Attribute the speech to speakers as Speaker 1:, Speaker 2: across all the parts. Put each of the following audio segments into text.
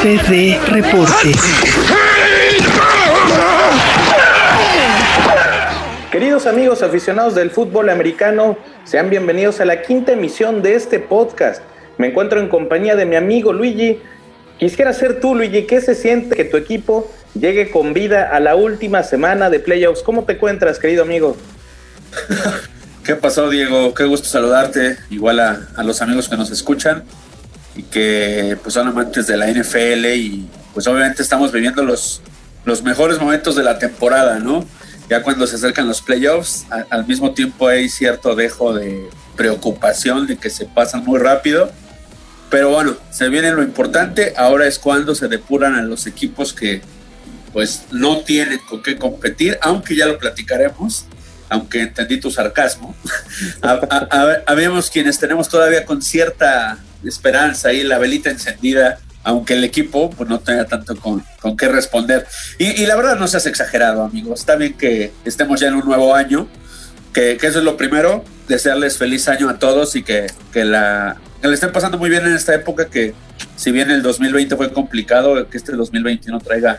Speaker 1: FD Reporte.
Speaker 2: Queridos amigos aficionados del fútbol americano, sean bienvenidos a la quinta emisión de este podcast. Me encuentro en compañía de mi amigo Luigi. Quisiera ser tú, Luigi, ¿qué se siente que tu equipo llegue con vida a la última semana de playoffs? ¿Cómo te encuentras, querido amigo?
Speaker 3: ¿Qué pasó, Diego? Qué gusto saludarte, igual a, a los amigos que nos escuchan y que pues son amantes de la NFL y pues obviamente estamos viviendo los, los mejores momentos de la temporada, ¿no? Ya cuando se acercan los playoffs, al mismo tiempo hay cierto dejo de preocupación de que se pasan muy rápido. Pero bueno, se viene lo importante. Ahora es cuando se depuran a los equipos que pues no tienen con qué competir, aunque ya lo platicaremos, aunque entendí tu sarcasmo. Habíamos quienes tenemos todavía con cierta esperanza y la velita encendida, aunque el equipo pues, no tenga tanto con, con qué responder. Y, la verdad no seas exagerado, amigos. Está bien que estemos ya en un nuevo año, que, eso es lo primero, desearles feliz año a todos y que, que, la, que le estén pasando muy bien en esta época, que si bien el 2020 fue complicado, que este 2021 traiga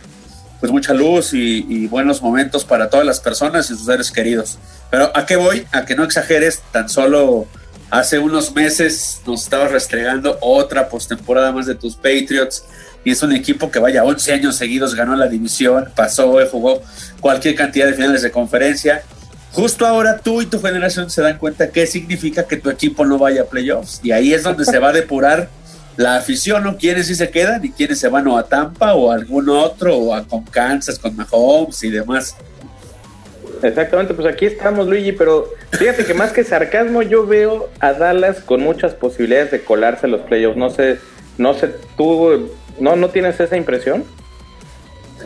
Speaker 3: pues mucha luz y, y, buenos momentos para todas las personas y sus seres queridos. Pero ¿a qué voy? A que no exageres, tan solo Hace unos meses nos estabas restregando otra postemporada más de tus Patriots y es un equipo que vaya 11 años seguidos ganó la división, pasó, jugó cualquier cantidad de finales de conferencia. Justo ahora tú y tu generación se dan cuenta qué significa que tu equipo no vaya a playoffs y ahí es donde se va a depurar la afición, ¿no? ¿Quiénes sí se quedan y quiénes se van o a Tampa o a algún otro o a con Kansas, con Mahomes y demás?
Speaker 2: Exactamente, pues aquí estamos, Luigi, pero fíjate que más que sarcasmo, yo veo a Dallas con muchas posibilidades de colarse los playoffs. No sé, no sé, tú no, no tienes esa impresión.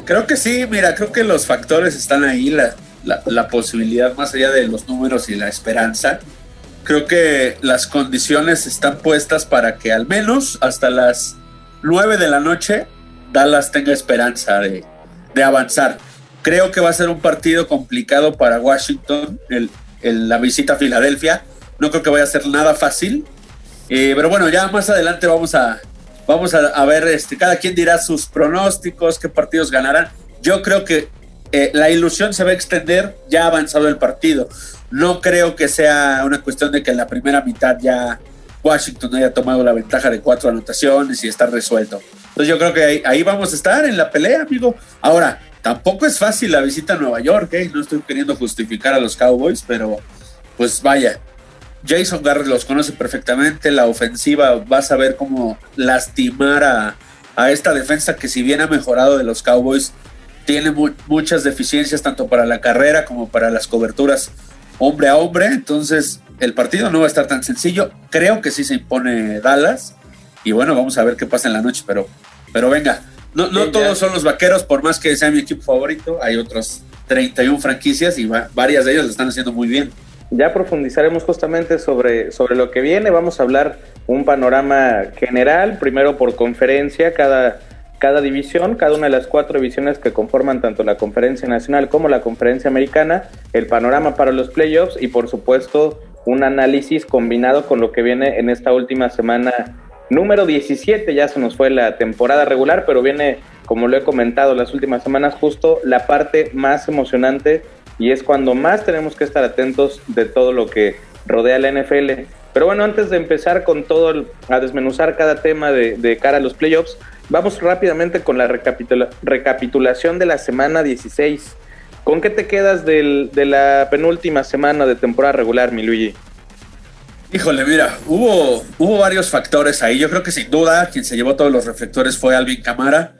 Speaker 3: Creo que sí, mira, creo que los factores están ahí, la, la, posibilidad más allá de los números y la esperanza. Creo que las condiciones están puestas para que al menos hasta las 9 de la noche Dallas tenga esperanza de, de avanzar Creo que va a ser un partido complicado para Washington, la visita a Filadelfia. No creo que vaya a ser nada fácil. Eh, pero bueno, ya más adelante vamos a, vamos a, ver, este, cada quien dirá sus pronósticos, qué partidos ganarán. Yo creo que eh, la ilusión se va a extender ya avanzado el partido. No creo que sea una cuestión de que en la primera mitad ya Washington haya tomado la ventaja de cuatro anotaciones y está resuelto. Entonces yo creo que ahí vamos a estar en la pelea, amigo. Ahora, Tampoco es fácil la visita a Nueva York, ¿eh? no estoy queriendo justificar a los Cowboys, pero pues vaya, Jason Garrett los conoce perfectamente, la ofensiva va a saber cómo lastimar a, esta defensa que si bien ha mejorado de los Cowboys, tiene muchas deficiencias tanto para la carrera como para las coberturas hombre a hombre, entonces el partido no va a estar tan sencillo, creo que sí se impone Dallas. Y bueno, vamos a ver qué pasa en la noche, pero, pero venga, no, no todos son los vaqueros, por más que sea mi equipo favorito, hay otros 31 franquicias y varias de ellas lo están haciendo muy bien.
Speaker 2: Ya profundizaremos justamente sobre, sobre lo que viene. Vamos a hablar un panorama general, primero por conferencia, cada, cada división, cada una de las cuatro divisiones que conforman tanto la conferencia nacional como la conferencia americana, el panorama para los playoffs y por supuesto un análisis combinado con lo que viene en esta última semana número 17, ya se nos fue la temporada regular, pero viene, como lo he comentado las últimas semanas, justo la parte más emocionante y es cuando más tenemos que estar atentos de todo lo que rodea la NFL. Pero bueno, antes de empezar con todo, a desmenuzar cada tema de, cara a los playoffs, vamos rápidamente con la recapitulación de la semana 16. ¿Con qué te quedas de la penúltima semana de temporada regular, mi Luigi?
Speaker 3: Híjole, mira, hubo, hubo varios factores ahí. Yo creo que sin duda quien se llevó todos los reflectores fue Alvin Camara.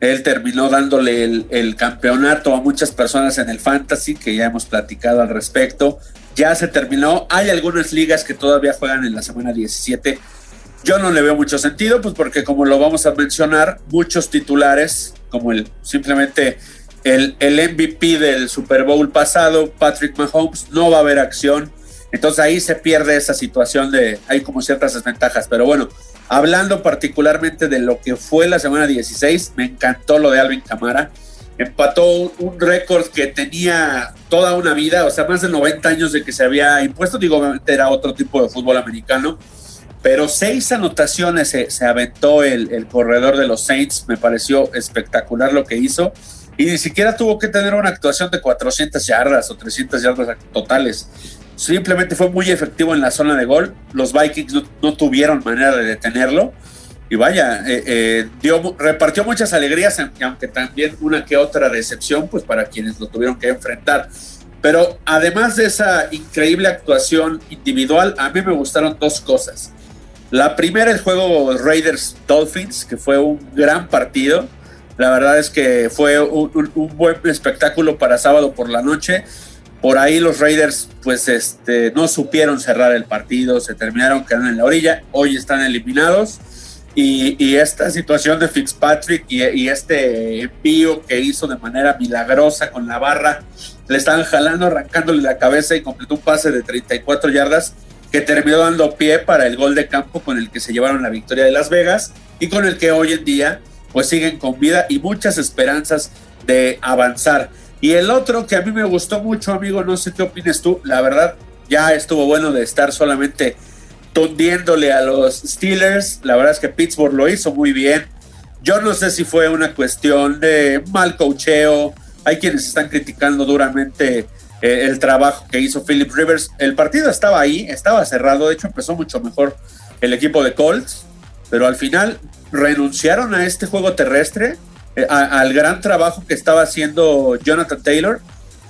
Speaker 3: Él terminó dándole el, campeonato a muchas personas en el fantasy, que ya hemos platicado al respecto. Ya se terminó. Hay algunas ligas que todavía juegan en la semana 17. Yo no le veo mucho sentido, pues porque como lo vamos a mencionar, muchos titulares, como el simplemente el, el MVP del Super Bowl pasado, Patrick Mahomes, no va a haber acción entonces ahí se pierde esa situación de, hay como ciertas desventajas, pero bueno, hablando particularmente de lo que fue la semana 16, me encantó lo de Alvin Camara. Empató un récord que tenía toda una vida, o sea, más de 90 años de que se había impuesto, digo, era otro tipo de fútbol americano, pero seis anotaciones se, aventó el, el, corredor de los Saints, me pareció espectacular lo que hizo, y ni siquiera tuvo que tener una actuación de 400 yardas o 300 yardas totales. Simplemente fue muy efectivo en la zona de gol. Los Vikings no, tuvieron manera de detenerlo. Y vaya, eh, eh, repartió muchas alegrías, aunque también una que otra decepción, pues para quienes lo tuvieron que enfrentar. Pero además de esa increíble actuación individual, a mí me gustaron dos cosas. La primera, el juego Raiders Dolphins, que fue un gran partido. La verdad es que fue un buen espectáculo para sábado por la noche por ahí los Raiders pues este, no supieron cerrar el partido, se terminaron quedando en la orilla, hoy están eliminados. Y, esta situación de Fitzpatrick y, este envío que hizo de manera milagrosa con la barra, le están jalando, arrancándole la cabeza y completó un pase de 34 yardas que terminó dando pie para el gol de campo con el que se llevaron la victoria de Las Vegas y con el que hoy en día pues siguen con vida y muchas esperanzas de avanzar. Y el otro que a mí me gustó mucho, amigo, no sé qué opinas tú, la verdad ya estuvo bueno de estar solamente tundiéndole a los Steelers, la verdad es que Pittsburgh lo hizo muy bien. Yo no sé si fue una cuestión de mal cocheo, hay quienes están criticando duramente eh, el trabajo que hizo Philip Rivers. El partido estaba ahí, estaba cerrado, de hecho empezó mucho mejor el equipo de Colts, pero al final renunciaron a este juego terrestre eh, al gran trabajo que estaba haciendo Jonathan Taylor.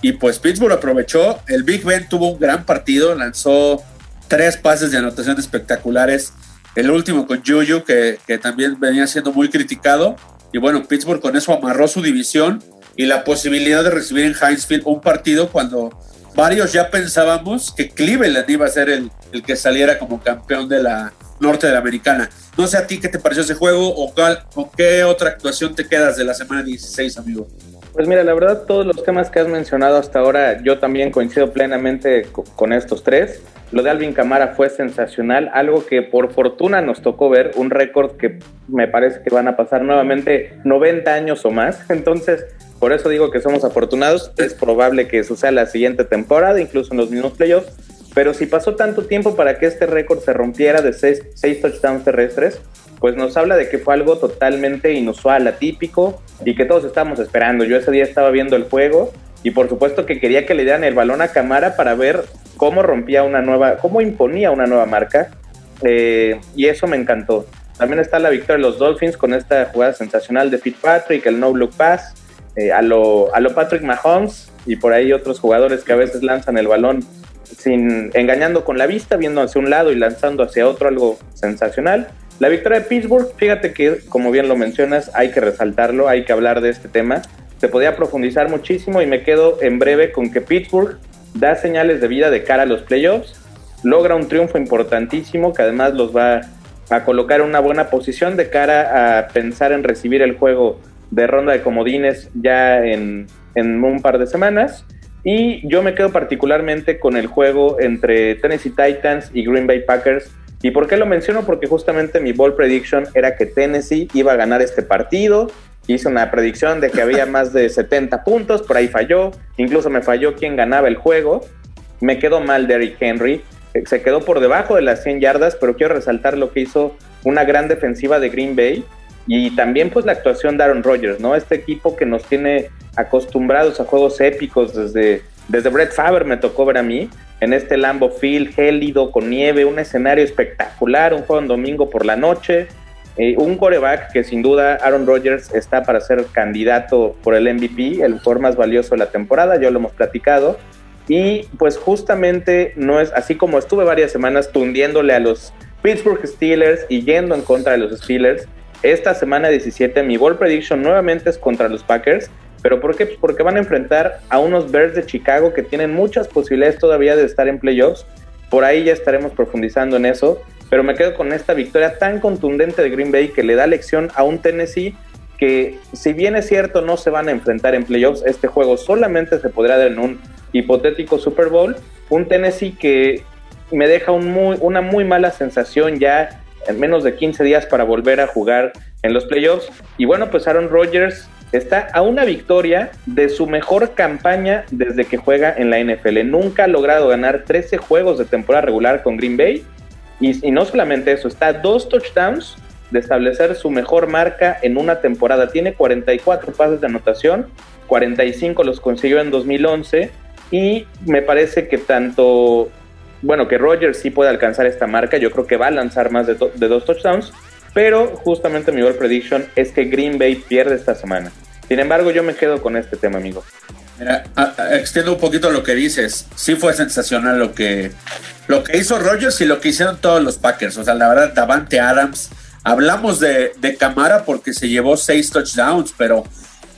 Speaker 3: Y pues Pittsburgh aprovechó. El Big Ben tuvo un gran partido, lanzó tres pases de anotación espectaculares. El último con Juju, que, que también venía siendo muy criticado. Y bueno, Pittsburgh con eso amarró su división y la posibilidad de recibir en Hinesfield un partido cuando varios ya pensábamos que Cleveland iba a ser el, el que saliera como campeón de la norte de la americana. No sé a ti qué te pareció ese juego o con qué otra actuación te quedas de la semana 16, amigo.
Speaker 2: Pues mira, la verdad todos los temas que has mencionado hasta ahora, yo también coincido plenamente con estos tres. Lo de Alvin Camara fue sensacional, algo que por fortuna nos tocó ver, un récord que me parece que van a pasar nuevamente 90 años o más. Entonces, por eso digo que somos afortunados. Es probable que suceda la siguiente temporada, incluso en los mismos playoffs. Pero si pasó tanto tiempo para que este récord se rompiera de seis, touchdowns terrestres, pues nos habla de que fue algo totalmente inusual, atípico y que todos estábamos esperando. Yo ese día estaba viendo el juego y por supuesto que quería que le dieran el balón a Camara para ver cómo rompía una nueva, cómo imponía una nueva marca eh, y eso me encantó. También está la victoria de los Dolphins con esta jugada sensacional de Fitzpatrick, el no look pass, eh, a, lo, a lo Patrick Mahomes y por ahí otros jugadores que a veces lanzan el balón sin engañando con la vista, viendo hacia un lado y lanzando hacia otro, algo sensacional. La victoria de Pittsburgh, fíjate que, como bien lo mencionas, hay que resaltarlo, hay que hablar de este tema. Se podía profundizar muchísimo y me quedo en breve con que Pittsburgh da señales de vida de cara a los playoffs, logra un triunfo importantísimo que además los va a colocar en una buena posición de cara a pensar en recibir el juego de ronda de comodines ya en, en un par de semanas. Y yo me quedo particularmente con el juego entre Tennessee Titans y Green Bay Packers. ¿Y por qué lo menciono? Porque justamente mi ball prediction era que Tennessee iba a ganar este partido. Hice una predicción de que había más de 70 puntos, por ahí falló. Incluso me falló quien ganaba el juego. Me quedó mal Derrick Henry. Se quedó por debajo de las 100 yardas, pero quiero resaltar lo que hizo una gran defensiva de Green Bay y también pues la actuación de Aaron Rodgers, ¿no? Este equipo que nos tiene acostumbrados a juegos épicos desde, desde Brett Faber me tocó ver a mí, en este Lambo Field gélido con nieve, un escenario espectacular, un juego en domingo por la noche, eh, un coreback que sin duda Aaron Rodgers está para ser candidato por el MVP, el jugador más valioso de la temporada, ya lo hemos platicado. Y pues justamente no es así como estuve varias semanas tundiéndole a los Pittsburgh Steelers y yendo en contra de los Steelers. Esta semana 17 mi ball prediction nuevamente es contra los Packers ¿Pero por qué? Porque van a enfrentar a unos Bears de Chicago que tienen muchas posibilidades todavía de estar en playoffs. Por ahí ya estaremos profundizando en eso. Pero me quedo con esta victoria tan contundente de Green Bay que le da lección a un Tennessee que si bien es cierto no se van a enfrentar en playoffs, este juego solamente se podrá dar en un hipotético Super Bowl. Un Tennessee que me deja una muy mala sensación ya en menos de 15 días para volver a jugar en los playoffs. Y bueno, pues Aaron Rodgers está a una victoria de su mejor campaña desde que juega en la NFL. Nunca ha logrado ganar 13 juegos de temporada regular con Green Bay Y, no solamente eso, está a dos touchdowns de establecer su mejor marca en una temporada. Tiene 44 pases de anotación, 45 los consiguió en 2011 y me parece que tanto, bueno, que Rogers sí puede alcanzar esta marca, yo creo que va a lanzar más de, dos touchdowns, pero justamente mi World Prediction es que Green Bay pierde esta semana. Sin embargo, yo me quedo con este tema, amigo.
Speaker 3: Mira, extiendo un poquito lo que dices. Sí fue sensacional lo que, lo que hizo Rogers y lo que hicieron todos los Packers. O sea, la verdad, Davante Adams. Hablamos de, de Camara porque se llevó seis touchdowns, pero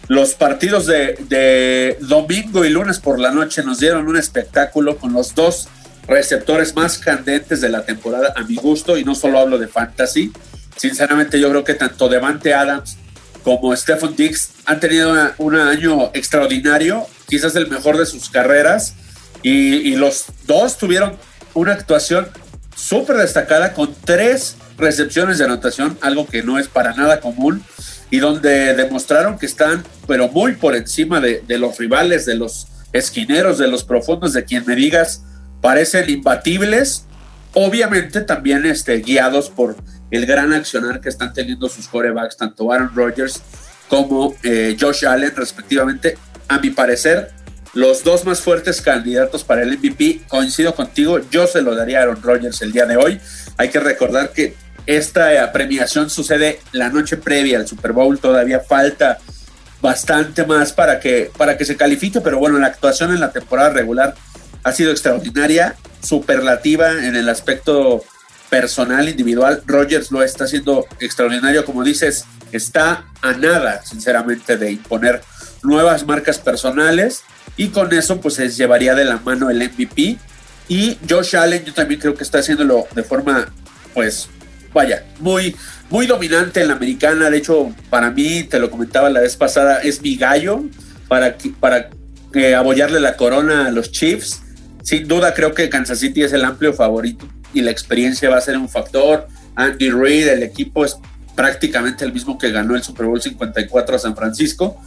Speaker 3: los partidos de, de, domingo y lunes por la noche nos dieron un espectáculo con los dos receptores más candentes de la temporada, a mi gusto, y no solo hablo de fantasy. Sinceramente, yo creo que tanto Devante Adams como Stephen Dix han tenido un año extraordinario, quizás el mejor de sus carreras, y, los dos tuvieron una actuación súper destacada con tres recepciones de anotación, algo que no es para nada común y donde demostraron que están, pero muy por encima de, de, los rivales, de los esquineros, de los profundos, de quien me digas, parecen imbatibles. Obviamente también este, guiados por el gran accionar que están teniendo sus corebacks, tanto Aaron Rodgers como eh, Josh Allen, respectivamente. A mi parecer, los dos más fuertes candidatos para el MVP, coincido contigo, yo se lo daría a Aaron Rodgers el día de hoy. Hay que recordar que esta premiación sucede la noche previa al Super Bowl, todavía falta bastante más para que, para que se califique, pero bueno, la actuación en la temporada regular ha sido extraordinaria, superlativa en el aspecto personal, individual. Rogers lo está haciendo extraordinario, como dices, está a nada, sinceramente, de imponer nuevas marcas personales y con eso pues se llevaría de la mano el MVP. Y Josh Allen yo también creo que está haciéndolo de forma pues vaya, muy, muy dominante en la americana. De hecho, para mí, te lo comentaba la vez pasada, es mi gallo para, para eh, apoyarle la corona a los Chiefs. Sin duda, creo que Kansas City es el amplio favorito y la experiencia va a ser un factor. Andy Reid, el equipo es prácticamente el mismo que ganó el Super Bowl 54 a San Francisco.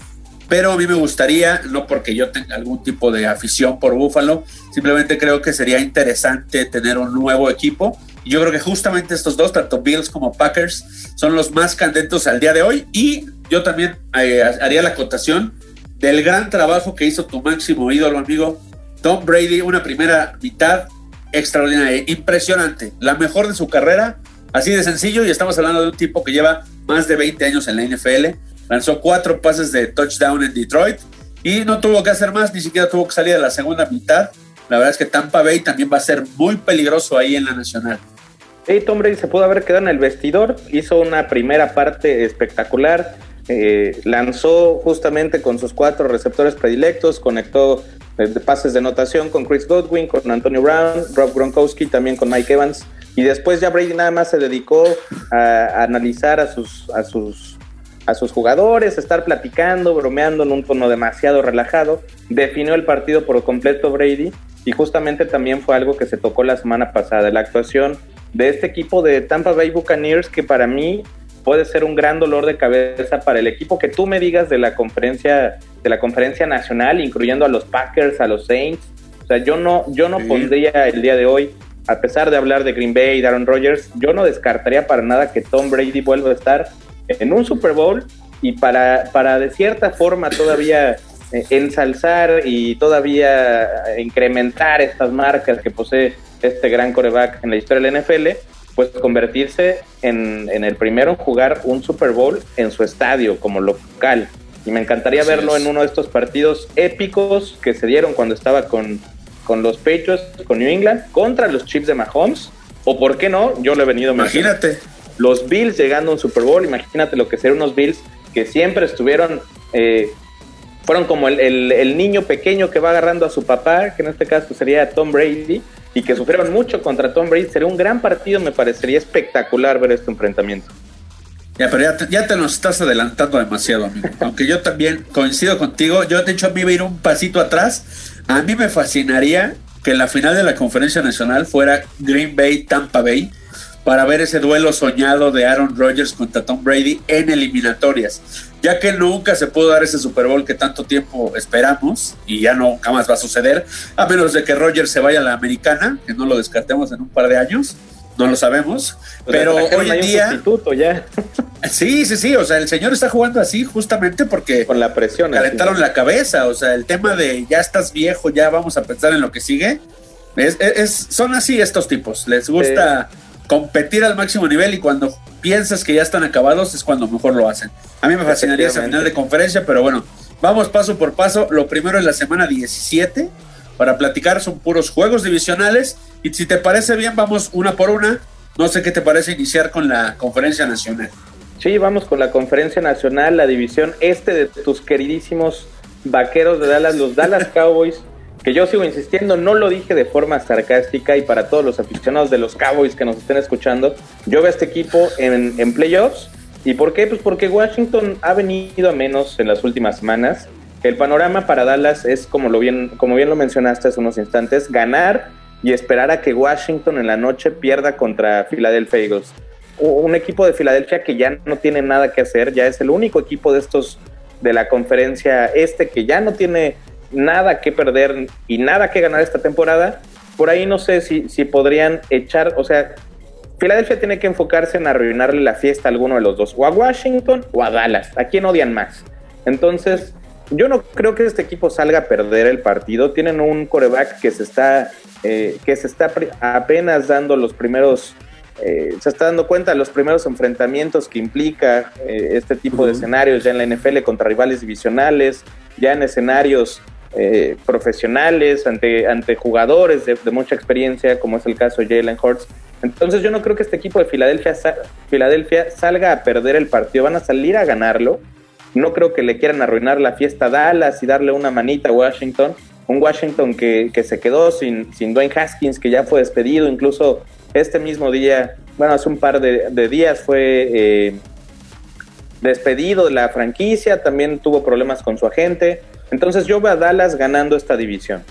Speaker 3: Pero a mí me gustaría, no porque yo tenga algún tipo de afición por Buffalo, simplemente creo que sería interesante tener un nuevo equipo yo creo que justamente estos dos, tanto Bills como Packers, son los más candidatos al día de hoy. Y yo también eh, haría la acotación del gran trabajo que hizo tu máximo ídolo, amigo Tom Brady. Una primera mitad extraordinaria, impresionante, la mejor de su carrera. Así de sencillo, y estamos hablando de un tipo que lleva más de 20 años en la NFL. Lanzó cuatro pases de touchdown en Detroit y no tuvo que hacer más, ni siquiera tuvo que salir a la segunda mitad la verdad es que Tampa Bay también va a ser muy peligroso ahí en la Nacional.
Speaker 2: Tom Brady se pudo haber quedado en el vestidor, hizo una primera parte espectacular, eh, lanzó justamente con sus cuatro receptores predilectos, conectó eh, pases de notación con Chris Godwin, con Antonio Brown, Rob Gronkowski, también con Mike Evans, y después ya Brady nada más se dedicó a, a analizar a sus, a sus a sus jugadores, estar platicando, bromeando en un tono demasiado relajado. Definió el partido por completo Brady y justamente también fue algo que se tocó la semana pasada, la actuación de este equipo de Tampa Bay Buccaneers que para mí puede ser un gran dolor de cabeza para el equipo que tú me digas de la conferencia de la conferencia nacional, incluyendo a los Packers, a los Saints. O sea, yo no yo no pondría el día de hoy, a pesar de hablar de Green Bay y Aaron Rodgers, yo no descartaría para nada que Tom Brady vuelva a estar en un Super Bowl y para para de cierta forma todavía eh, ensalzar y todavía incrementar estas marcas que posee este gran coreback en la historia de la NFL, pues convertirse en, el primero en jugar un Super Bowl en su estadio como local. Y me encantaría verlo en uno de estos partidos épicos que se dieron cuando estaba con, con los Patriots, con New England, contra los Chiefs de Mahomes. O por qué no, yo lo he venido
Speaker 3: Imagínate.
Speaker 2: Los Bills llegando a un Super Bowl, imagínate lo que serían unos Bills que siempre estuvieron eh, fueron como el, niño pequeño que va agarrando a su papá, que en este caso sería Tom Brady, y que sufrieron mucho contra Tom Brady. Sería un gran partido, me parecería espectacular ver este enfrentamiento.
Speaker 3: Ya, pero ya te, nos estás adelantando demasiado, amigo. Aunque yo también coincido contigo, yo de hecho a mí iba a ir un pasito atrás. A mí me fascinaría que la final de la conferencia nacional fuera Green Bay Tampa Bay para ver ese duelo soñado de Aaron Rodgers contra Tom Brady en eliminatorias, ya que nunca se pudo dar ese Super Bowl que tanto tiempo esperamos y ya no jamás va a suceder, a menos de que Rodgers se vaya a la americana, que no lo descartemos en un par de años. no lo sabemos, pero hoy en día...
Speaker 2: ya.
Speaker 3: Sí, sí, sí, o sea, el señor está jugando así justamente porque...
Speaker 2: Con la presión.
Speaker 3: Calentaron la cabeza, o sea, el tema de ya estás viejo, ya vamos a pensar en lo que sigue. Es, son así estos tipos, les gusta competir al máximo nivel y cuando piensas que ya están acabados es cuando mejor lo hacen. A mí me fascinaría esa final de conferencia, pero bueno, vamos paso por paso. Lo primero es la semana 17 para platicar, son puros juegos divisionales y si te parece bien, vamos una por una. No sé qué te parece iniciar con la conferencia nacional.
Speaker 2: Sí, vamos con la conferencia nacional, la división este de tus queridísimos vaqueros de Dallas, los Dallas Cowboys que yo sigo insistiendo, no lo dije de forma sarcástica y para todos los aficionados de los Cowboys que nos estén escuchando, yo veo a este equipo en, en playoffs. ¿Y por qué? Pues porque Washington ha venido a menos en las últimas semanas. El panorama para Dallas es, como, lo bien, como bien lo mencionaste hace unos instantes, ganar y esperar a que Washington en la noche pierda contra Philadelphia Eagles. Un equipo de Filadelfia que ya no tiene nada que hacer, ya es el único equipo de estos de la conferencia este que ya no tiene nada que perder y nada que ganar esta temporada, por ahí no sé si, si podrían echar, o sea, Filadelfia tiene que enfocarse en arruinarle la fiesta a alguno de los dos, o a Washington o a Dallas, a quién odian más. Entonces, yo no creo que este equipo salga a perder el partido. Tienen un coreback que se está, eh, que se está apenas dando los primeros, eh, se está dando cuenta de los primeros enfrentamientos que implica eh, este tipo de escenarios ya en la NFL contra rivales divisionales, ya en escenarios eh, profesionales, ante, ante jugadores de, mucha experiencia, como es el caso de Jalen Hurts. Entonces yo no creo que este equipo de Filadelfia, salga a perder el partido, van a salir a ganarlo. No creo que le quieran arruinar la fiesta a Dallas y darle una manita a Washington. Un Washington que, se quedó sin, sin Dwayne Haskins, que ya fue despedido, incluso este mismo día, bueno, hace un par de, días fue eh, despedido de la franquicia, también tuvo problemas con su agente. Entonces yo veo a Dallas ganando esta división.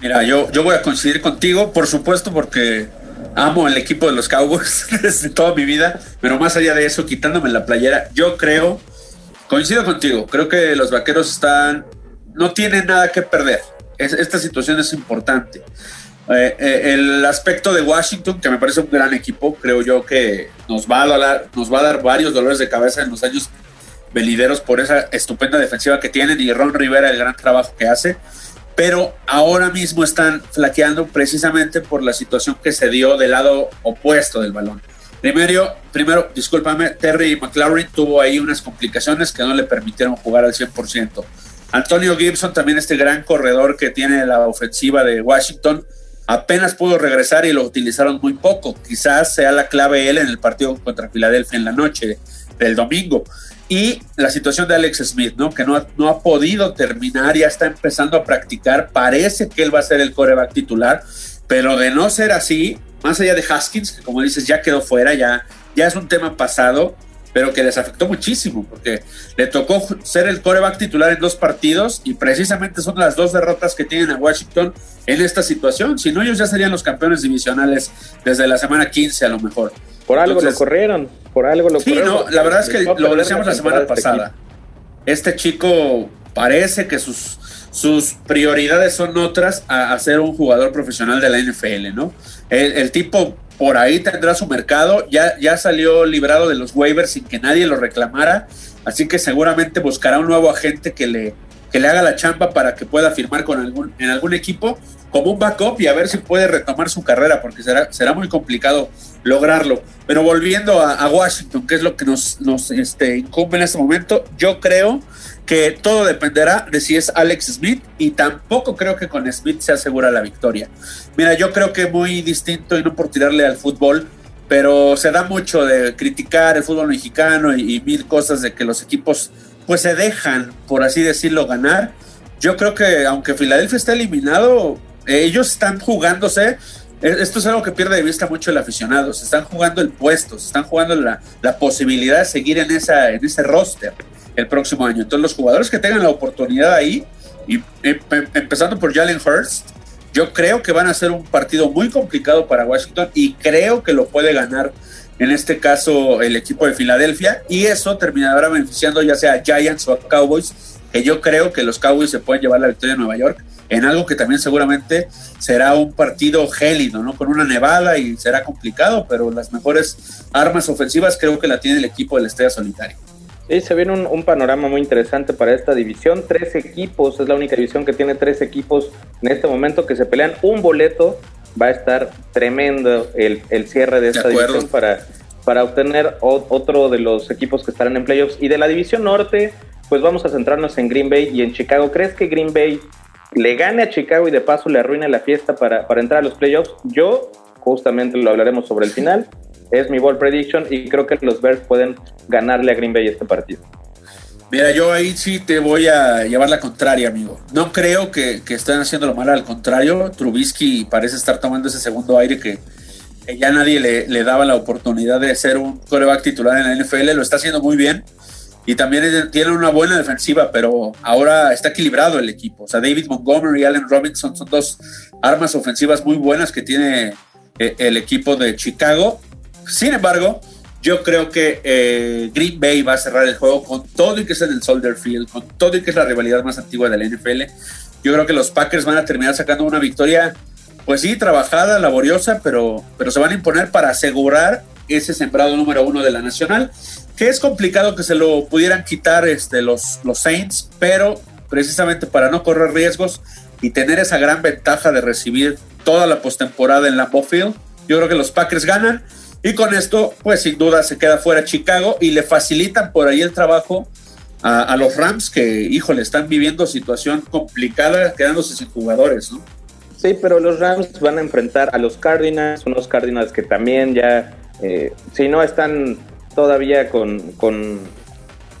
Speaker 3: Mira, yo, yo voy a coincidir contigo, por supuesto, porque amo el equipo de los Cowboys desde toda mi vida, pero más allá de eso, quitándome la playera, yo creo, coincido contigo, creo que los vaqueros están, no tienen nada que perder. esta situación es importante. Eh, eh, el aspecto de Washington, que me parece un gran equipo, creo yo que nos va, a nos va a dar varios dolores de cabeza en los años venideros por esa estupenda defensiva que tienen y Ron Rivera el gran trabajo que hace, pero ahora mismo están flaqueando precisamente por la situación que se dio del lado opuesto del balón. Primero, primero, discúlpame, Terry McLaurin tuvo ahí unas complicaciones que no le permitieron jugar al 100%. Antonio Gibson, también este gran corredor que tiene la ofensiva de Washington, apenas pudo regresar y lo utilizaron muy poco. Quizás sea la clave él en el partido contra Filadelfia en la noche del domingo. Y la situación de Alex Smith, ¿no? Que no ha, no ha podido terminar, ya está empezando a practicar. Parece que él va a ser el coreback titular, pero de no ser así, más allá de Haskins, que como dices ya quedó fuera, ya, ya es un tema pasado, pero que les afectó muchísimo, porque le tocó ser el coreback titular en dos partidos y precisamente son las dos derrotas que tienen a Washington en esta situación. Si no, ellos ya serían los campeones divisionales desde la semana 15 a lo mejor.
Speaker 2: Por algo lo corrieron, por algo lo
Speaker 3: sí, no, la verdad es que lo decíamos la semana pasada. Este chico parece que sus, sus prioridades son otras a, ser un jugador profesional de la NFL, ¿no? El, tipo por ahí tendrá su mercado, ya, ya salió librado de los waivers sin que nadie lo reclamara, así que seguramente buscará un nuevo agente que le, que le haga la chamba para que pueda firmar con algún, en algún equipo como un backup y a ver si puede retomar su carrera, porque será, será muy complicado lograrlo. Pero volviendo a, Washington, que es lo que nos, nos este, incumbe en este momento, yo creo que todo dependerá de si es Alex Smith y tampoco creo que con Smith se asegura la victoria. Mira, yo creo que muy distinto y no por tirarle al fútbol, pero se da mucho de criticar el fútbol mexicano y, mil cosas de que los equipos pues se dejan, por así decirlo, ganar. Yo creo que aunque Filadelfia está eliminado, ellos están jugándose e, esto es algo que pierde de vista mucho el aficionado. Se están jugando el puesto, se están jugando la, posibilidad de seguir en, esa, en ese roster el próximo año. Entonces, los jugadores que tengan la oportunidad ahí, y em, em, empezando por Jalen Hurst, yo creo que van a ser un partido muy complicado para Washington y creo que lo puede ganar en este caso el equipo de Filadelfia y eso terminará beneficiando ya sea a Giants o a Cowboys, que yo creo que los Cowboys se pueden llevar la victoria a Nueva York en algo que también seguramente será un partido gélido, ¿no? Con una nevada y será complicado, pero las mejores armas ofensivas creo que la tiene el equipo de la Estrella Solitaria.
Speaker 2: Sí, se viene un, panorama muy interesante para esta división. Tres equipos, es la única división que tiene tres equipos en este momento que se pelean un boleto. Va a estar tremendo el, cierre de esta división para, para obtener otro de los equipos que estarán en playoffs. Y de la división norte, pues vamos a centrarnos en Green Bay y en Chicago. ¿Crees que Green Bay le gane a Chicago y de paso le arruine la fiesta para, para entrar a los playoffs? Yo, justamente lo hablaremos sobre el final es mi ball prediction y creo que los Bears pueden ganarle a Green Bay este partido.
Speaker 3: Mira, yo ahí sí te voy a llevar la contraria, amigo. No creo que, que estén haciendo lo malo, al contrario, Trubisky parece estar tomando ese segundo aire que, ya nadie le, le, daba la oportunidad de ser un coreback titular en la NFL, lo está haciendo muy bien. Y también tiene una buena defensiva, pero ahora está equilibrado el equipo. O sea, David Montgomery y Allen Robinson son dos armas ofensivas muy buenas que tiene eh, el equipo de Chicago. Sin embargo, yo creo que eh, Green Bay va a cerrar el juego con todo y que es en el Soldier Field, con todo y que es la rivalidad más antigua de la NFL. Yo creo que los Packers van a terminar sacando una victoria, pues sí, trabajada, laboriosa, pero, pero se van a imponer para asegurar ese sembrado número uno de la Nacional, que es complicado que se lo pudieran quitar este, los, los Saints, pero precisamente para no correr riesgos y tener esa gran ventaja de recibir toda la postemporada en la Field, yo creo que los Packers ganan y con esto, pues sin duda se queda fuera Chicago y le facilitan por ahí el trabajo a, los Rams que, híjole, están viviendo situación complicada quedándose sin jugadores, ¿no?
Speaker 2: Sí, pero los Rams van a enfrentar a los Cardinals, unos Cardinals que también ya, eh, si no están todavía con, con,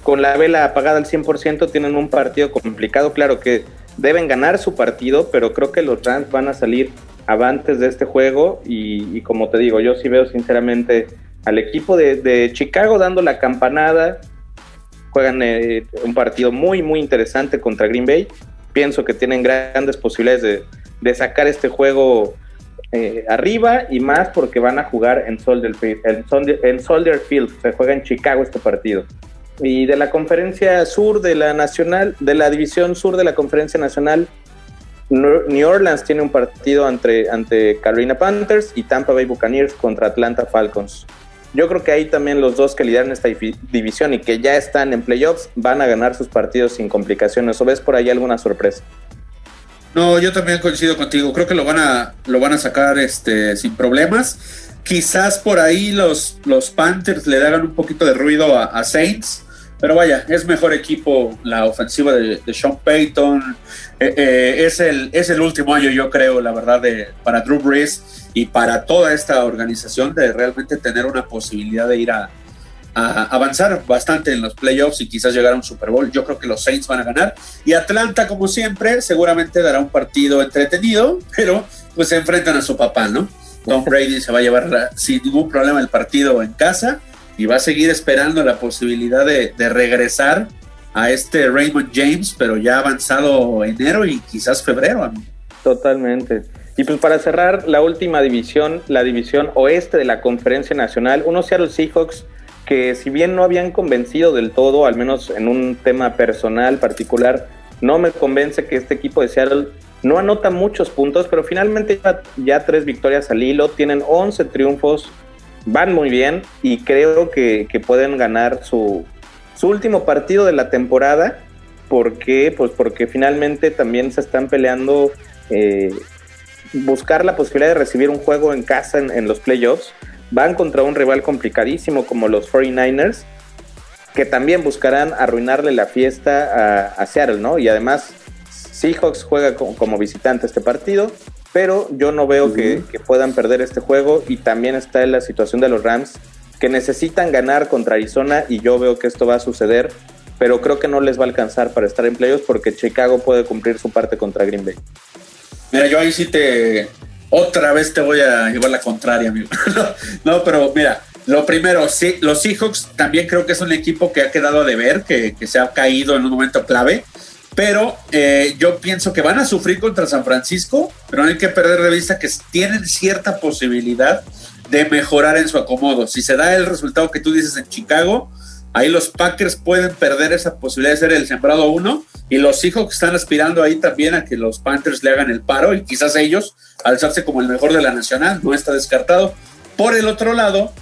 Speaker 2: con la vela apagada al 100%, tienen un partido complicado. Claro que deben ganar su partido, pero creo que los Rams van a salir avantes de este juego y, como te digo, yo sí veo sinceramente al equipo de, Chicago dando la campanada, juegan eh, un partido muy, muy interesante contra Green Bay, pienso que tienen grandes posibilidades de, sacar este juego eh, arriba y más porque van a jugar en Soldier, Field, se juega en Chicago este partido. Y de la conferencia sur de la nacional, de la división sur de la conferencia nacional, New Orleans tiene un partido ante, ante Carolina Panthers y Tampa Bay Buccaneers contra Atlanta Falcons. Yo creo que ahí también los dos que lideran esta división y que ya están en playoffs van a ganar sus partidos sin complicaciones. ¿O ves por ahí alguna sorpresa?
Speaker 3: No, yo también coincido contigo. Creo que lo van a, lo van a sacar este, sin problemas. Quizás por ahí los, los Panthers le hagan un poquito de ruido a Saints pero vaya, es mejor equipo la ofensiva de, Sean Payton. Eh, eh, es, el, es el último año, yo creo, la verdad, de, para Drew Brees y para toda esta organización de realmente tener una posibilidad de ir a, avanzar bastante en los playoffs y quizás llegar a un Super Bowl. Yo creo que los Saints van a ganar. Y Atlanta, como siempre, seguramente dará un partido entretenido, pero pues se enfrentan a su papá, ¿no? Tom Brady se va a llevar sin ningún problema el partido en casa y va a seguir esperando la posibilidad de, regresar a este Raymond James, pero ya avanzado enero y quizás febrero.
Speaker 2: Totalmente. Y pues para cerrar la última división, la división oeste de la Conferencia Nacional, unos Seattle Seahawks que si bien no habían convencido del todo, al menos en un tema personal particular, no me convence que este equipo de Seattle no anota muchos puntos, pero finalmente ya, ya tres victorias al hilo, tienen 11 triunfos, van muy bien y creo que, pueden ganar su, su, último partido de la temporada. ¿Por qué? Pues porque finalmente también se están peleando eh, buscar la posibilidad de recibir un juego en casa en, los playoffs. Van contra un rival complicadísimo como los 49ers, que también buscarán arruinarle la fiesta a, a Seattle, ¿no? Y además Seahawks juega como visitante este partido pero yo no veo que, puedan perder este juego y también está en la situación de los Rams que necesitan ganar contra Arizona y yo veo que esto va a suceder, pero creo que no les va a alcanzar para estar en playoffs porque Chicago puede cumplir su parte contra Green Bay.
Speaker 3: Mira, yo ahí sí te otra vez te voy a llevar la contraria, amigo. no, pero mira, lo primero, sí, los Seahawks también creo que es un equipo que ha quedado a deber, que, que se ha caído en un momento clave pero eh, yo pienso que van a sufrir contra San Francisco, pero no hay que perder de vista que tienen cierta posibilidad de mejorar en su acomodo. Si se da el resultado que tú dices en Chicago, Ahí los Packers pueden perder esa posibilidad de ser el sembrado uno y los Seahawks están aspirando ahí también a que los Panthers le hagan el paro y quizás ellos alzarse como el mejor de la nacional, no está descartado. Por el otro lado,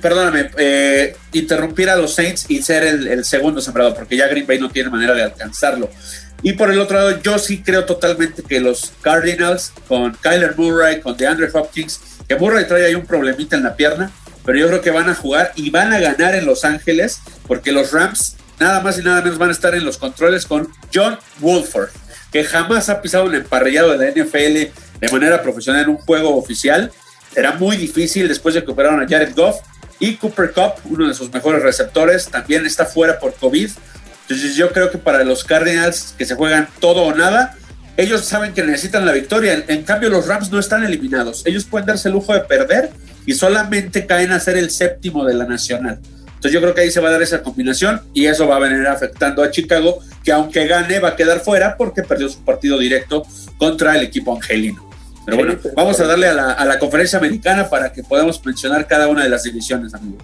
Speaker 3: perdóname, eh, interrumpir a los Saints y ser el, segundo sembrado, porque ya Green Bay no tiene manera de alcanzarlo. Y por el otro lado, yo sí creo totalmente que los Cardinals, con Kyler Murray, con DeAndre Hopkins, que Murray trae ahí un problemita en la pierna, pero yo creo que van a jugar y van a ganar en Los Ángeles, porque los Rams nada más y nada menos van a estar en los controles con John Wolford, que jamás ha pisado un emparrillado de la NFL de manera profesional en un juego oficial era muy difícil después de que operaron a Jared Goff. Y Cooper Cup, uno de sus mejores receptores, también está fuera por COVID. Entonces yo creo que para los Cardinals que se juegan todo o nada, ellos saben que necesitan la victoria. En, cambio los Rams no están eliminados. Ellos pueden darse el lujo de perder y solamente caen a ser el séptimo de la nacional. Entonces yo creo que ahí se va a dar esa combinación y eso va a venir afectando a Chicago, que aunque gane va a quedar fuera porque perdió su partido directo contra el equipo angelino. Pero bueno, vamos a darle a la, a la, conferencia americana para que podamos mencionar cada una de las divisiones, amigo.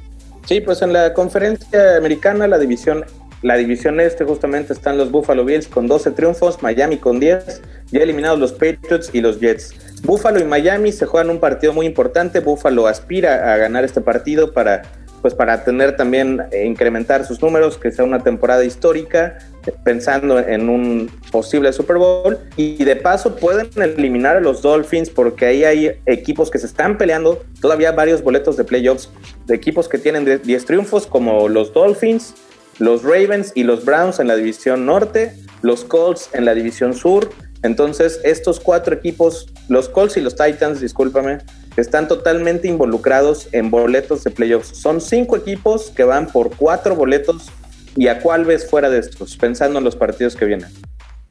Speaker 2: Sí, pues en la conferencia americana, la división, la división este justamente están los Buffalo Bills con 12 triunfos, Miami con 10, ya eliminados los Patriots y los Jets. Buffalo y Miami se juegan un partido muy importante. Buffalo aspira a ganar este partido para pues para tener también, eh, incrementar sus números, que sea una temporada histórica, pensando en un posible Super Bowl. Y de paso pueden eliminar a los Dolphins porque ahí hay equipos que se están peleando, todavía varios boletos de playoffs, de equipos que tienen 10 triunfos como los Dolphins, los Ravens y los Browns en la división norte, los Colts en la división sur. Entonces, estos cuatro equipos, los Colts y los Titans, discúlpame, están totalmente involucrados en boletos de playoffs. Son cinco equipos que van por cuatro boletos. ¿Y a cuál ves fuera de estos, pensando en los partidos que vienen?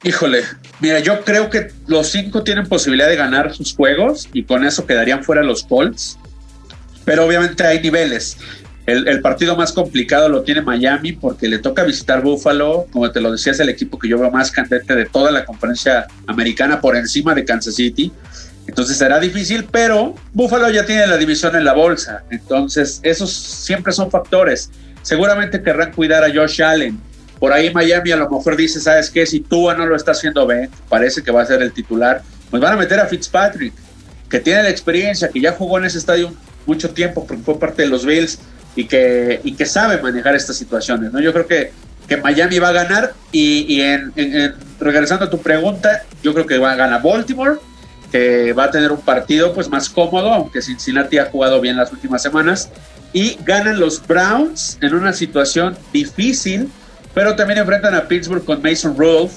Speaker 3: Híjole, mira, yo creo que los cinco tienen posibilidad de ganar sus juegos y con eso quedarían fuera los Colts. Pero obviamente hay niveles. El, partido más complicado lo tiene Miami porque le toca visitar Buffalo. Como te lo decía, es el equipo que yo veo más candente de toda la conferencia americana por encima de Kansas City. Entonces será difícil, pero Buffalo ya tiene la división en la bolsa. Entonces, esos siempre son factores. Seguramente querrán cuidar a Josh Allen. Por ahí Miami a lo mejor dice, ¿sabes qué? Si Tua no lo está haciendo bien, parece que va a ser el titular, pues van a meter a Fitzpatrick, que tiene la experiencia, que ya jugó en ese estadio mucho tiempo porque fue parte de los Bills y que, y que sabe manejar estas situaciones, ¿no? Yo creo que, que Miami va a ganar y, en, regresando a tu pregunta, yo creo que va a ganar Baltimore que va a tener un partido pues más cómodo, aunque Cincinnati ha jugado bien las últimas semanas, y ganan los Browns en una situación difícil, pero también enfrentan a Pittsburgh con Mason Rudolph,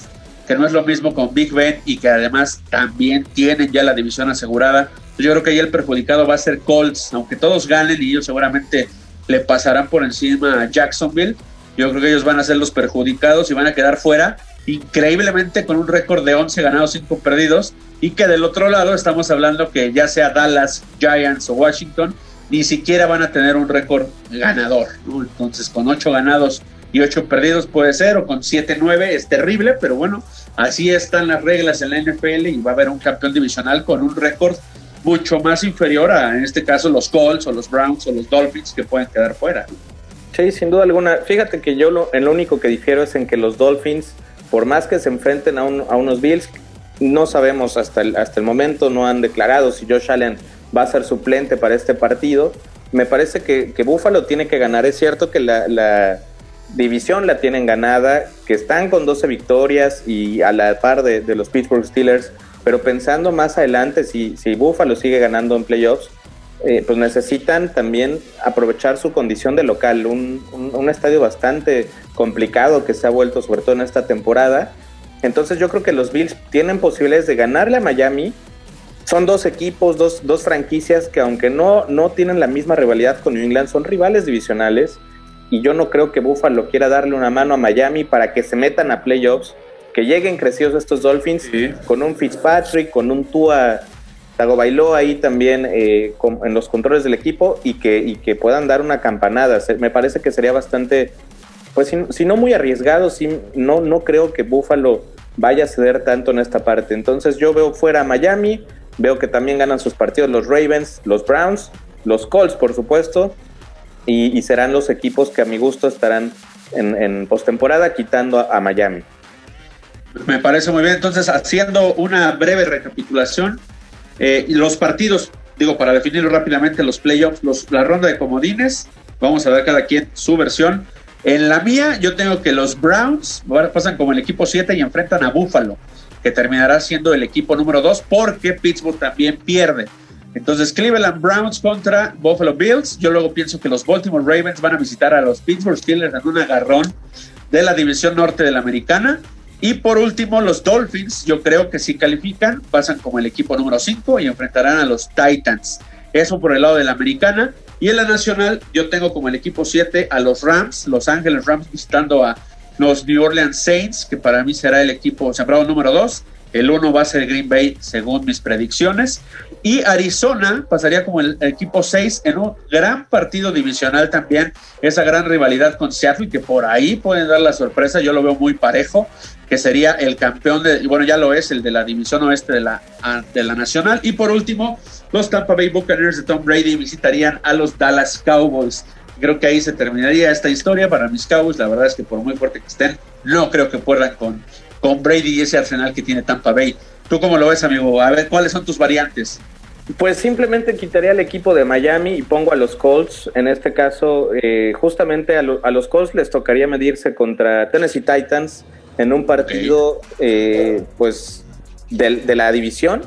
Speaker 3: que no es lo mismo con Big Ben y que además también tienen ya la división asegurada. Yo creo que ahí el perjudicado va a ser Colts, aunque todos ganen y ellos seguramente le pasarán por encima a Jacksonville. Yo creo que ellos van a ser los perjudicados y van a quedar fuera, increíblemente con un récord de 11 ganados, 5 perdidos, y que del otro lado estamos hablando que ya sea Dallas, Giants o Washington, ni siquiera van a tener un récord ganador. Entonces, con 8 ganados y 8 perdidos puede ser, o con 7-9 es terrible, pero bueno, así están las reglas en la NFL y va a haber un campeón divisional con un récord mucho más inferior a, en este caso, los Colts o los Browns o los Dolphins que pueden quedar fuera.
Speaker 2: Sí, sin duda alguna. Fíjate que yo lo, en lo único que difiero es en que los Dolphins, por más que se enfrenten a, a unos Bills, no sabemos hasta el, hasta el momento, no han declarado si Josh Allen va a ser suplente para este partido. Me parece que, que Buffalo tiene que ganar. Es cierto que la, división la tienen ganada, que están con 12 victorias y a la par de, los Pittsburgh Steelers, pero pensando más adelante, si, si Buffalo sigue ganando en playoffs, eh, pues necesitan también aprovechar su condición de local, un, un, estadio bastante complicado que se ha vuelto sobre todo en esta temporada entonces yo creo que los Bills tienen posibilidades de ganarle a Miami. Son dos equipos, dos, dos franquicias que aunque no, no tienen la misma rivalidad con New England, son rivales divisionales. Y yo no creo que Buffalo quiera darle una mano a Miami para que se metan a playoffs, que lleguen crecidos estos Dolphins con un Fitzpatrick, con un Tua Tagovailoa ahí también eh, en los controles del equipo y que, y que puedan dar una campanada. Me parece que sería bastante pues si, no muy arriesgado, sí, no, no creo que Buffalo vaya a ceder tanto en esta parte. Entonces yo veo fuera a Miami, veo que también ganan sus partidos los Ravens, los Browns, los Colts, por supuesto. y, serán los equipos que a mi gusto estarán en, postemporada quitando a, Miami.
Speaker 3: Me parece muy bien. Entonces, haciendo una breve recapitulación, eh, los partidos, digo, para definirlo rápidamente, los playoffs, los, la ronda de comodines, vamos a ver cada quien su versión. En la mía, yo tengo que los Browns pasan como el equipo 7 y enfrentan a Buffalo, que terminará siendo el equipo número 2 porque Pittsburgh también pierde. Entonces, Cleveland Browns contra Buffalo Bills. Yo luego pienso que los Baltimore Ravens van a visitar a los Pittsburgh Steelers en un agarrón de la división norte de la americana. Y por último, los Dolphins, yo creo que si califican, pasan como el equipo número 5 y enfrentarán a los Titans. Eso por el lado de la americana. Y en la nacional, yo tengo como el equipo 7 a los Rams, Los Ángeles Rams visitando a los New Orleans Saints, que para mí será el equipo sembrado número 2. El 1 va a ser Green Bay, según mis predicciones. Y Arizona pasaría como el, equipo 6 en un gran partido divisional también. Esa gran rivalidad con Seattle, que por ahí pueden dar la sorpresa. Yo lo veo muy parejo, que sería el campeón de, bueno, ya lo es, el de la división oeste de la, de la nacional. Y por último, los Tampa Bay Buccaneers de Tom Brady visitarían a los Dallas Cowboys. Creo que ahí se terminaría esta historia para mis Cowboys. La verdad es que por muy fuerte que estén, no creo que puedan con con Brady y ese arsenal que tiene Tampa Bay. ¿Tú cómo lo ves, amigo? A ver, ¿cuáles son tus variantes?
Speaker 2: Pues simplemente quitaría el equipo de Miami y pongo a los Colts. En este caso, eh, justamente a, los Colts les tocaría medirse contra Tennessee Titans en un partido, eh, pues, de, la división.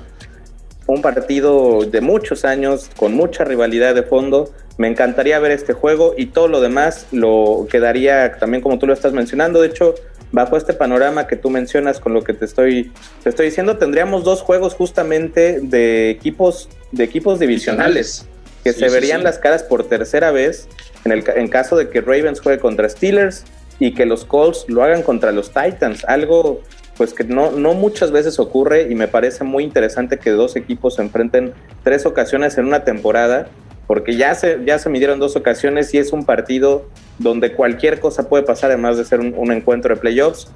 Speaker 2: Un partido de muchos años, con mucha rivalidad de fondo. Me encantaría ver este juego y todo lo demás lo quedaría también como tú lo estás mencionando. De hecho, bajo este panorama que tú mencionas con lo que te estoy, te estoy diciendo, tendríamos dos juegos justamente de equipos, de equipos divisionales, que se verían las caras por tercera vez en, el, en caso de que Ravens juegue contra Steelers y que los Colts lo hagan contra los Titans, algo pues que no, no muchas veces ocurre y me parece muy interesante que dos equipos se enfrenten tres ocasiones en una temporada porque ya se, ya se midieron dos ocasiones y es un partido donde cualquier cosa puede pasar, además de ser un, encuentro de playoffs.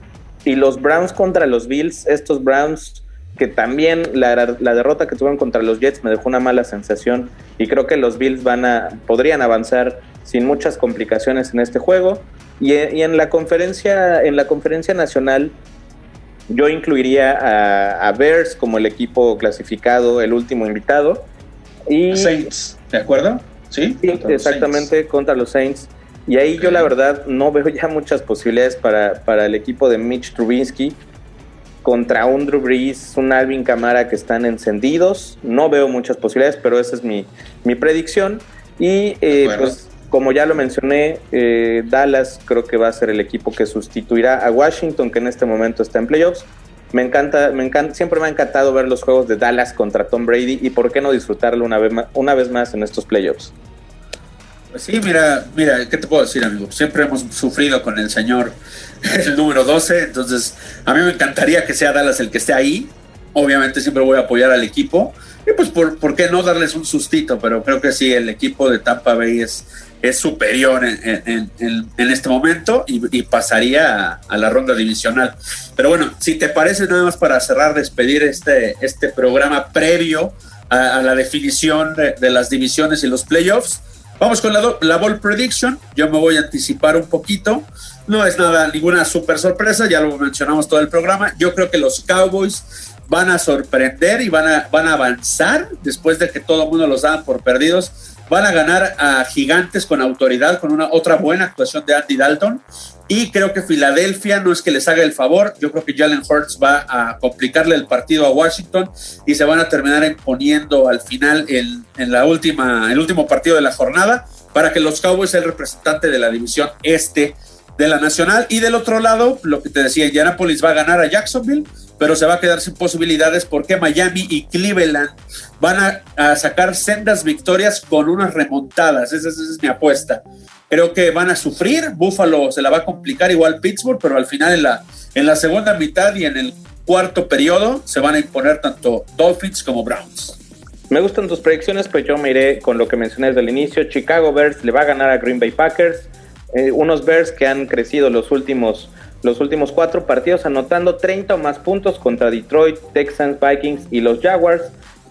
Speaker 2: Y los Browns contra los Bills, estos Browns que también la, derrota que tuvieron contra los Jets me dejó una mala sensación y creo que los Bills van a, podrían avanzar sin muchas complicaciones en este juego. Y, en, la conferencia, en la conferencia nacional, yo incluiría a, a Bears como el equipo clasificado, el último invitado.
Speaker 3: Y, Saints. ¿De acuerdo?
Speaker 2: Sí, exactamente, contra los Saints. Y ahí yo la verdad no veo ya muchas posibilidades para, para el equipo de Mitch Trubinsky contra un Drew Brees, un Alvin Camara que están encendidos. No veo muchas posibilidades, pero esa es mi, mi predicción. Y eh, pues como ya lo mencioné, eh, Dallas creo que va a ser el equipo que sustituirá a Washington, que en este momento está en playoffs. Me encanta, me encanta, siempre me ha encantado ver los juegos de Dallas contra Tom Brady y por qué no disfrutarlo una vez más, una vez más en estos playoffs.
Speaker 3: Pues sí, mira, mira, ¿qué te puedo decir, amigo? Siempre hemos sufrido con el señor, el número 12, entonces a mí me encantaría que sea Dallas el que esté ahí. Obviamente siempre voy a apoyar al equipo. Y pues, ¿por, ¿por qué no darles un sustito? Pero creo que sí, el equipo de Tampa Bay es, es superior en, este momento y, pasaría a, la ronda divisional. Pero bueno, si te parece nada más para cerrar, despedir este, este programa previo a, la definición de, las divisiones y los playoffs, vamos con la, la Ball Prediction. Yo me voy a anticipar un poquito. No es nada, ninguna super sorpresa, ya lo mencionamos todo el programa. Yo creo que los Cowboys van a sorprender y van a, van a avanzar después de que todo el mundo los da por perdidos Van a ganar a Gigantes con autoridad, con una otra buena actuación de Andy Dalton. Y creo que Filadelfia no es que les haga el favor. Yo creo que Jalen Hurts va a complicarle el partido a Washington y se van a terminar imponiendo al final en, en la última, el último partido de la jornada para que los Cowboys sean el representante de la división este de la Nacional. Y del otro lado, lo que te decía, Indianapolis va a ganar a Jacksonville pero se va a quedar sin posibilidades porque Miami y Cleveland van a, sacar sendas victorias con unas remontadas. Esa, es mi apuesta. Creo que van a sufrir. Buffalo se la va a complicar igual Pittsburgh, pero al final en la, en la segunda mitad y en el cuarto periodo se van a imponer tanto Dolphins como Browns.
Speaker 2: Me gustan tus predicciones, pues yo me iré con lo que mencioné desde el inicio. Chicago Bears le va a ganar a Green Bay Packers. Eh, unos Bears que han crecido los últimos los últimos cuatro partidos anotando 30 o más puntos contra Detroit, Texans, Vikings y los Jaguars.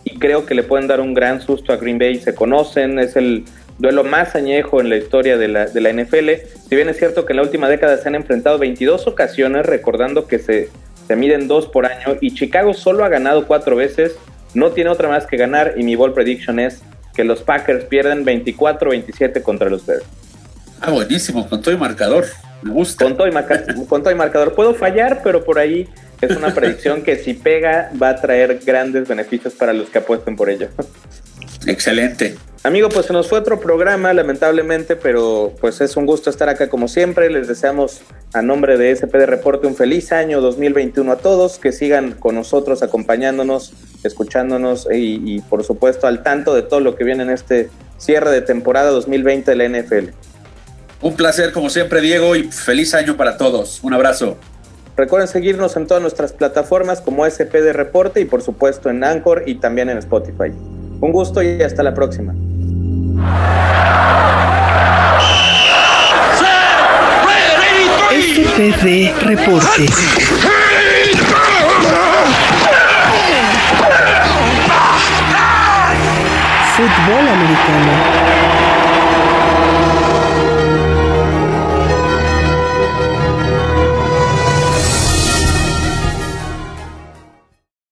Speaker 2: Y creo que le pueden dar un gran susto a Green Bay. Se conocen, es el duelo más añejo en la historia de la, de la NFL. Si bien es cierto que en la última década se han enfrentado 22 ocasiones, recordando que se, se miden dos por año, y Chicago solo ha ganado cuatro veces, no tiene otra más que ganar, y mi ball prediction es que los Packers pierden 24-27 contra los Bears.
Speaker 3: Ah, buenísimo, con todo y marcador. Me gusta.
Speaker 2: Con todo, y con todo y marcador. Puedo fallar, pero por ahí es una predicción que si pega va a traer grandes beneficios para los que apuesten por ello.
Speaker 3: Excelente.
Speaker 2: Amigo, pues se nos fue otro programa, lamentablemente, pero pues es un gusto estar acá como siempre. Les deseamos a nombre de SPD Reporte un feliz año 2021 a todos, que sigan con nosotros acompañándonos, escuchándonos y, y por supuesto al tanto de todo lo que viene en este cierre de temporada 2020 de la NFL.
Speaker 3: Un placer como siempre, Diego, y feliz año para todos. Un abrazo.
Speaker 2: Recuerden seguirnos en todas nuestras plataformas como SPD Reporte y por supuesto en Anchor y también en Spotify. Un gusto y hasta la próxima.
Speaker 1: SPD Reporte. Fútbol americano.